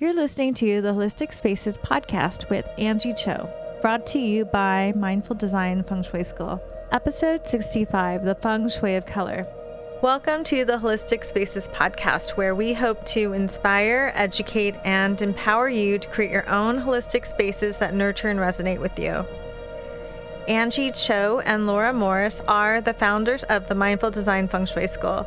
You're listening to the Holistic Spaces podcast with Angie Cho, brought to you by Mindful Design Feng Shui School. Episode 65 The Feng Shui of Color. Welcome to the Holistic Spaces podcast, where we hope to inspire, educate, and empower you to create your own holistic spaces that nurture and resonate with you. Angie Cho and Laura Morris are the founders of the Mindful Design Feng Shui School.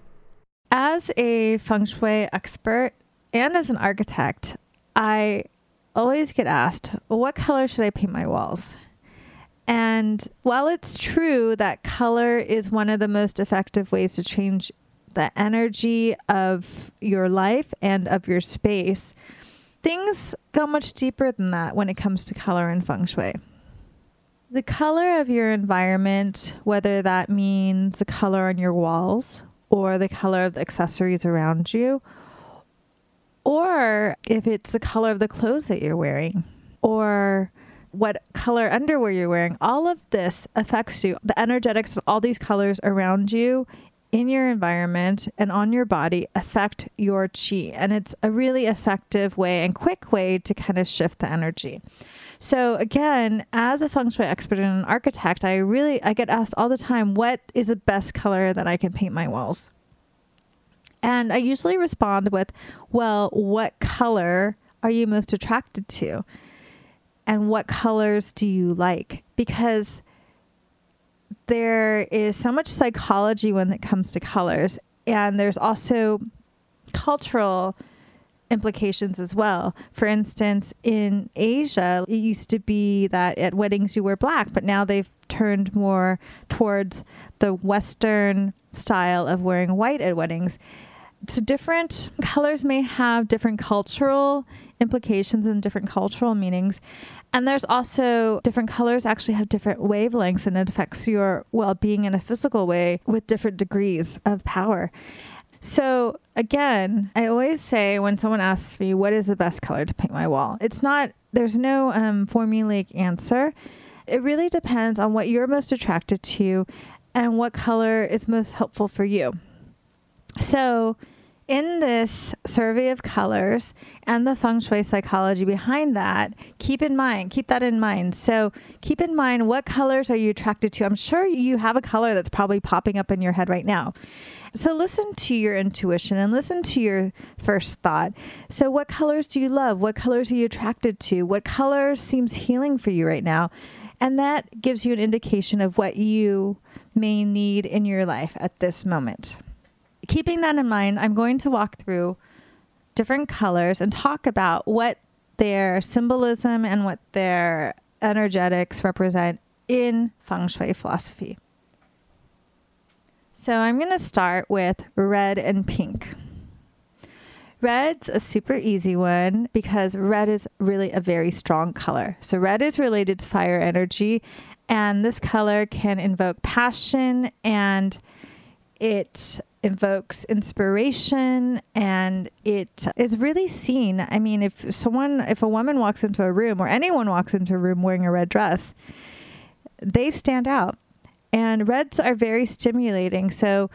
As a feng shui expert and as an architect, I always get asked, what color should I paint my walls? And while it's true that color is one of the most effective ways to change the energy of your life and of your space, things go much deeper than that when it comes to color and feng shui. The color of your environment, whether that means the color on your walls or the color of the accessories around you, or if it's the color of the clothes that you're wearing, or what color underwear you're wearing, all of this affects you. The energetics of all these colors around you in your environment and on your body affect your chi. And it's a really effective way and quick way to kind of shift the energy. So again, as a feng shui expert and an architect, I really I get asked all the time, what is the best color that I can paint my walls? And I usually respond with, well, what color are you most attracted to? And what colors do you like? Because there is so much psychology when it comes to colors, and there's also cultural implications as well. For instance, in Asia, it used to be that at weddings you wear black, but now they've turned more towards the Western style of wearing white at weddings. So, different colors may have different cultural implications and different cultural meanings. And there's also different colors actually have different wavelengths and it affects your well being in a physical way with different degrees of power. So, again, I always say when someone asks me, what is the best color to paint my wall? It's not, there's no um, formulaic answer. It really depends on what you're most attracted to and what color is most helpful for you. So, in this survey of colors and the feng shui psychology behind that, keep in mind, keep that in mind. So, keep in mind what colors are you attracted to? I'm sure you have a color that's probably popping up in your head right now. So listen to your intuition and listen to your first thought. So, what colors do you love? What colors are you attracted to? What color seems healing for you right now? And that gives you an indication of what you may need in your life at this moment. Keeping that in mind, I'm going to walk through different colors and talk about what their symbolism and what their energetics represent in feng shui philosophy. So I'm going to start with red and pink. Red's a super easy one because red is really a very strong color. So red is related to fire energy, and this color can invoke passion and it invokes inspiration and it is really seen. I mean, if someone, if a woman walks into a room or anyone walks into a room wearing a red dress, they stand out. And reds are very stimulating. So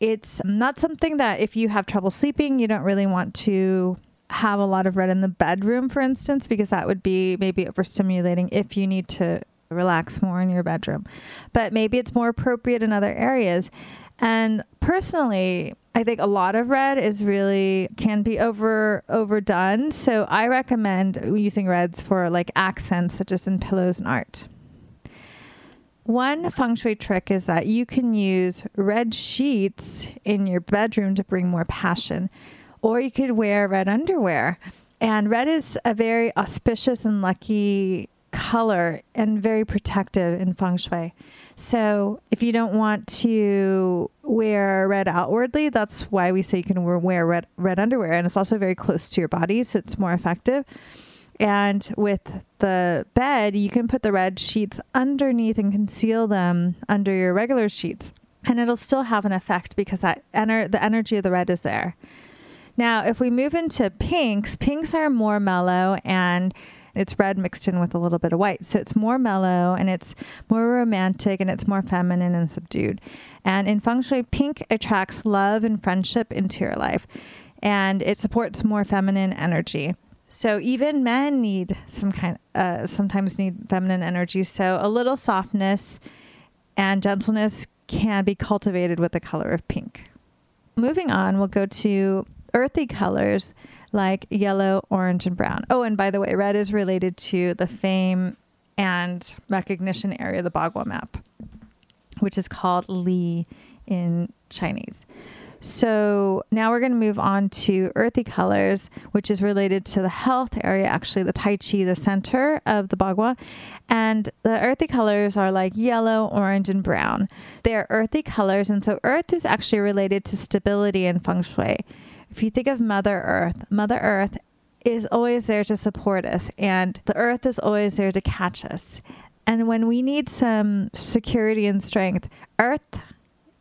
it's not something that if you have trouble sleeping, you don't really want to have a lot of red in the bedroom, for instance, because that would be maybe overstimulating if you need to relax more in your bedroom. But maybe it's more appropriate in other areas. And personally, I think a lot of red is really can be over overdone. So I recommend using reds for like accents such as in pillows and art. One feng shui trick is that you can use red sheets in your bedroom to bring more passion, or you could wear red underwear. And red is a very auspicious and lucky color and very protective in feng shui. So, if you don't want to wear red outwardly, that's why we say you can wear red red underwear and it's also very close to your body, so it's more effective And with the bed, you can put the red sheets underneath and conceal them under your regular sheets. And it'll still have an effect because that ener- the energy of the red is there. Now, if we move into pinks, pinks are more mellow and it's red mixed in with a little bit of white. So it's more mellow and it's more romantic and it's more feminine and subdued. And in feng shui, pink attracts love and friendship into your life and it supports more feminine energy. So even men need some kind uh, sometimes need feminine energy. So a little softness and gentleness can be cultivated with the color of pink. Moving on, we'll go to earthy colors like yellow, orange, and brown. Oh, and by the way, red is related to the fame and recognition area of the Bagua map, which is called Li in Chinese. So now we're going to move on to earthy colors, which is related to the health area, actually, the Tai Chi, the center of the Bagua. And the earthy colors are like yellow, orange, and brown. They're earthy colors. And so earth is actually related to stability and feng shui. If you think of Mother Earth, Mother Earth is always there to support us, and the earth is always there to catch us. And when we need some security and strength, earth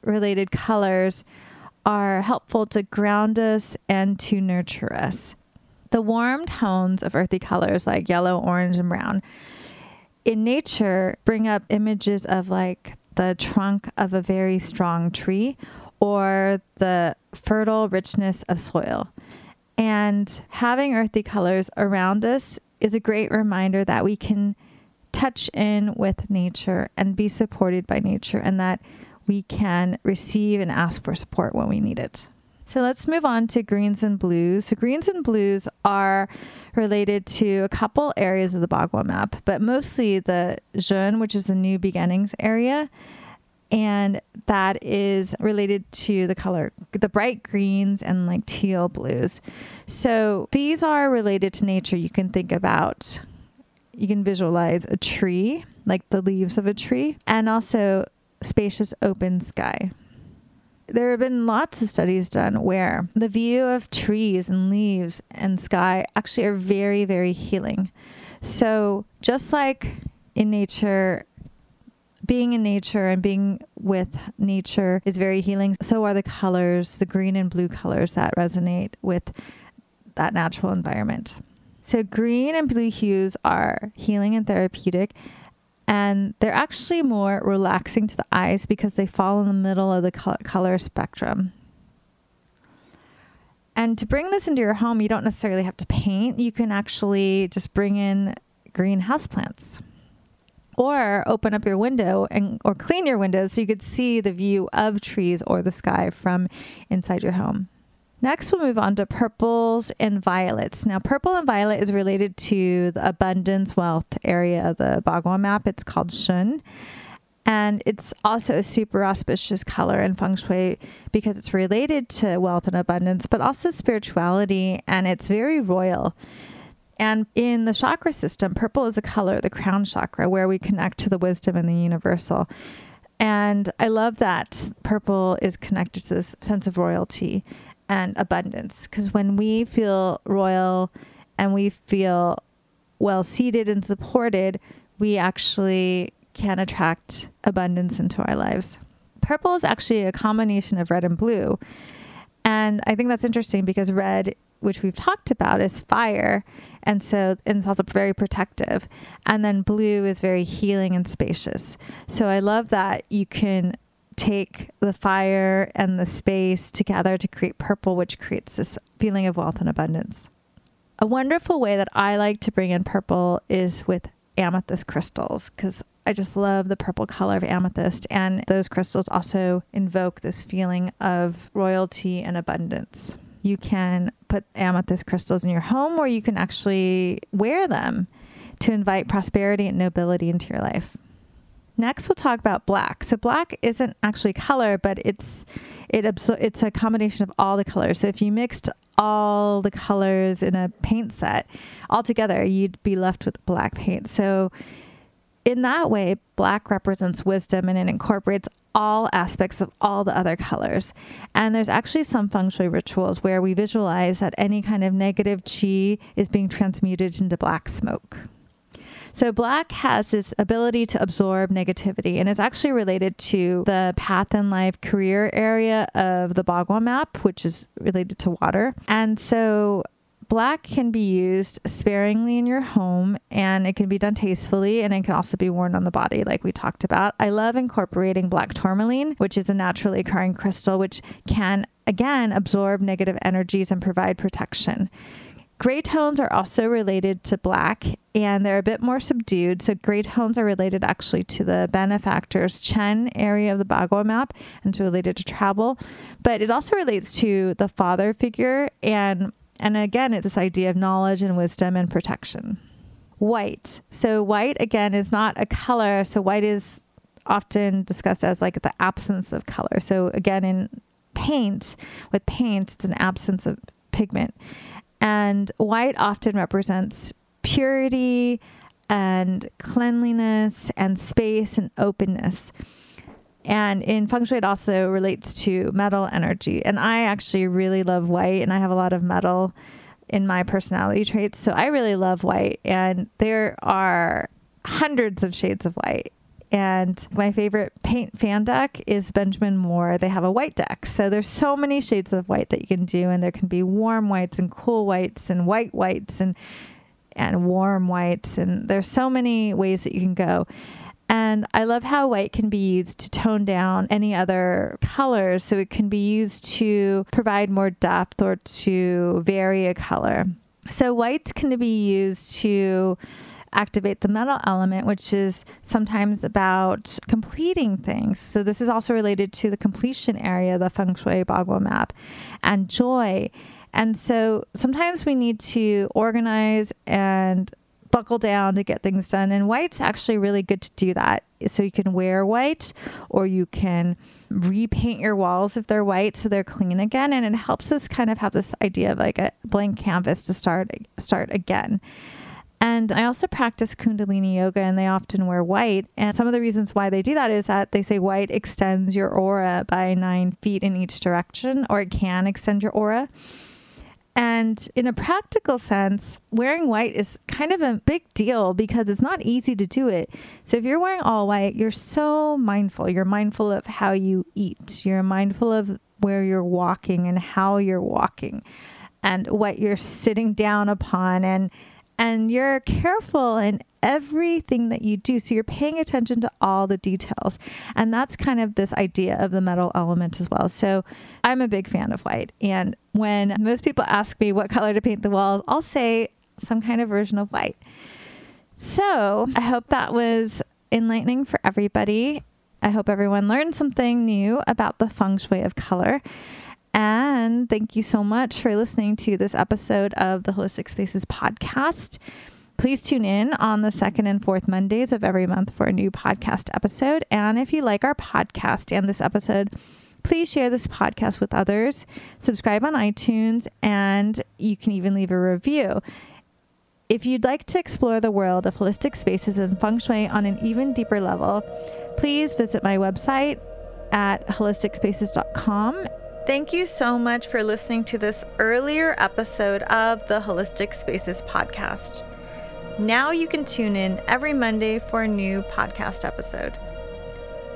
related colors are helpful to ground us and to nurture us. The warm tones of earthy colors like yellow, orange, and brown in nature bring up images of like the trunk of a very strong tree or the fertile richness of soil. And having earthy colors around us is a great reminder that we can touch in with nature and be supported by nature and that we can receive and ask for support when we need it. So let's move on to greens and blues. So greens and blues are related to a couple areas of the Bagua map, but mostly the Zhen, which is the new beginnings area. And that is related to the color, the bright greens and like teal blues. So these are related to nature. You can think about, you can visualize a tree, like the leaves of a tree, and also spacious open sky. There have been lots of studies done where the view of trees and leaves and sky actually are very, very healing. So, just like in nature, being in nature and being with nature is very healing. So are the colors, the green and blue colors that resonate with that natural environment. So, green and blue hues are healing and therapeutic, and they're actually more relaxing to the eyes because they fall in the middle of the color spectrum. And to bring this into your home, you don't necessarily have to paint. You can actually just bring in green houseplants or open up your window and or clean your windows so you could see the view of trees or the sky from inside your home. Next, we'll move on to purples and violets. Now, purple and violet is related to the abundance wealth area of the Bagua map. It's called Shun. And it's also a super auspicious color in feng shui because it's related to wealth and abundance, but also spirituality, and it's very royal. And in the chakra system, purple is a color, the crown chakra, where we connect to the wisdom and the universal. And I love that purple is connected to this sense of royalty and abundance. Because when we feel royal and we feel well seated and supported, we actually can attract abundance into our lives. Purple is actually a combination of red and blue. And I think that's interesting because red, which we've talked about, is fire. And so and it's also very protective. And then blue is very healing and spacious. So I love that you can take the fire and the space together to create purple, which creates this feeling of wealth and abundance. A wonderful way that I like to bring in purple is with amethyst crystals because I just love the purple color of amethyst. And those crystals also invoke this feeling of royalty and abundance. You can put amethyst crystals in your home or you can actually wear them to invite prosperity and nobility into your life. Next, we'll talk about black. So black isn't actually color, but it's it absor- it's a combination of all the colors. So if you mixed all the colors in a paint set all together, you'd be left with black paint. So in that way, black represents wisdom and it incorporates all aspects of all the other colors. And there's actually some feng shui rituals where we visualize that any kind of negative chi is being transmuted into black smoke. So, black has this ability to absorb negativity, and it's actually related to the path in life career area of the Bagua map, which is related to water. And so, black can be used sparingly in your home and it can be done tastefully and it can also be worn on the body like we talked about. I love incorporating black tourmaline, which is a naturally occurring crystal which can again absorb negative energies and provide protection. Gray tones are also related to black and they're a bit more subdued. So, gray tones are related actually to the benefactor's Chen area of the Bagua map and to related to travel. But it also relates to the father figure. And, and again, it's this idea of knowledge and wisdom and protection. White. So, white again is not a color. So, white is often discussed as like the absence of color. So, again, in paint, with paint, it's an absence of pigment. And white often represents purity and cleanliness and space and openness. And in feng shui, it also relates to metal energy. And I actually really love white, and I have a lot of metal in my personality traits. So I really love white, and there are hundreds of shades of white. And my favorite paint fan deck is Benjamin Moore. They have a white deck. So there's so many shades of white that you can do and there can be warm whites and cool whites and white whites and and warm whites and there's so many ways that you can go. And I love how white can be used to tone down any other colors. So it can be used to provide more depth or to vary a color. So whites can be used to activate the metal element, which is sometimes about completing things. So this is also related to the completion area, the feng shui bagua map, and joy. And so sometimes we need to organize and buckle down to get things done. And white's actually really good to do that. So you can wear white or you can repaint your walls if they're white so they're clean again and it helps us kind of have this idea of like a blank canvas to start start again. And I also practice Kundalini yoga, and they often wear white. And some of the reasons why they do that is that they say white extends your aura by nine feet in each direction, or it can extend your aura. And in a practical sense, wearing white is kind of a big deal because it's not easy to do it. So if you're wearing all white, you're so mindful. You're mindful of how you eat, you're mindful of where you're walking and how you're walking and what you're sitting down upon and and you're careful in everything that you do. So you're paying attention to all the details. And that's kind of this idea of the metal element as well. So I'm a big fan of white. And when most people ask me what color to paint the walls, I'll say some kind of version of white. So I hope that was enlightening for everybody. I hope everyone learned something new about the feng shui of color. And thank you so much for listening to this episode of the Holistic Spaces podcast. Please tune in on the second and fourth Mondays of every month for a new podcast episode. And if you like our podcast and this episode, please share this podcast with others, subscribe on iTunes, and you can even leave a review. If you'd like to explore the world of holistic spaces and feng shui on an even deeper level, please visit my website at holisticspaces.com Thank you so much for listening to this earlier episode of the Holistic Spaces podcast. Now you can tune in every Monday for a new podcast episode.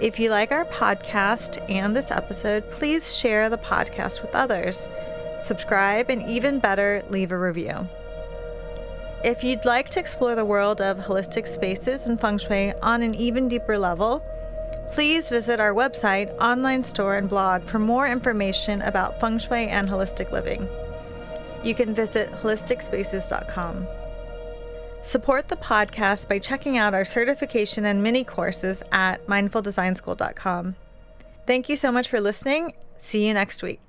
If you like our podcast and this episode, please share the podcast with others. Subscribe and even better, leave a review. If you'd like to explore the world of holistic spaces and feng shui on an even deeper level, Please visit our website, online store, and blog for more information about feng shui and holistic living. You can visit holisticspaces.com. Support the podcast by checking out our certification and mini courses at mindfuldesignschool.com. Thank you so much for listening. See you next week.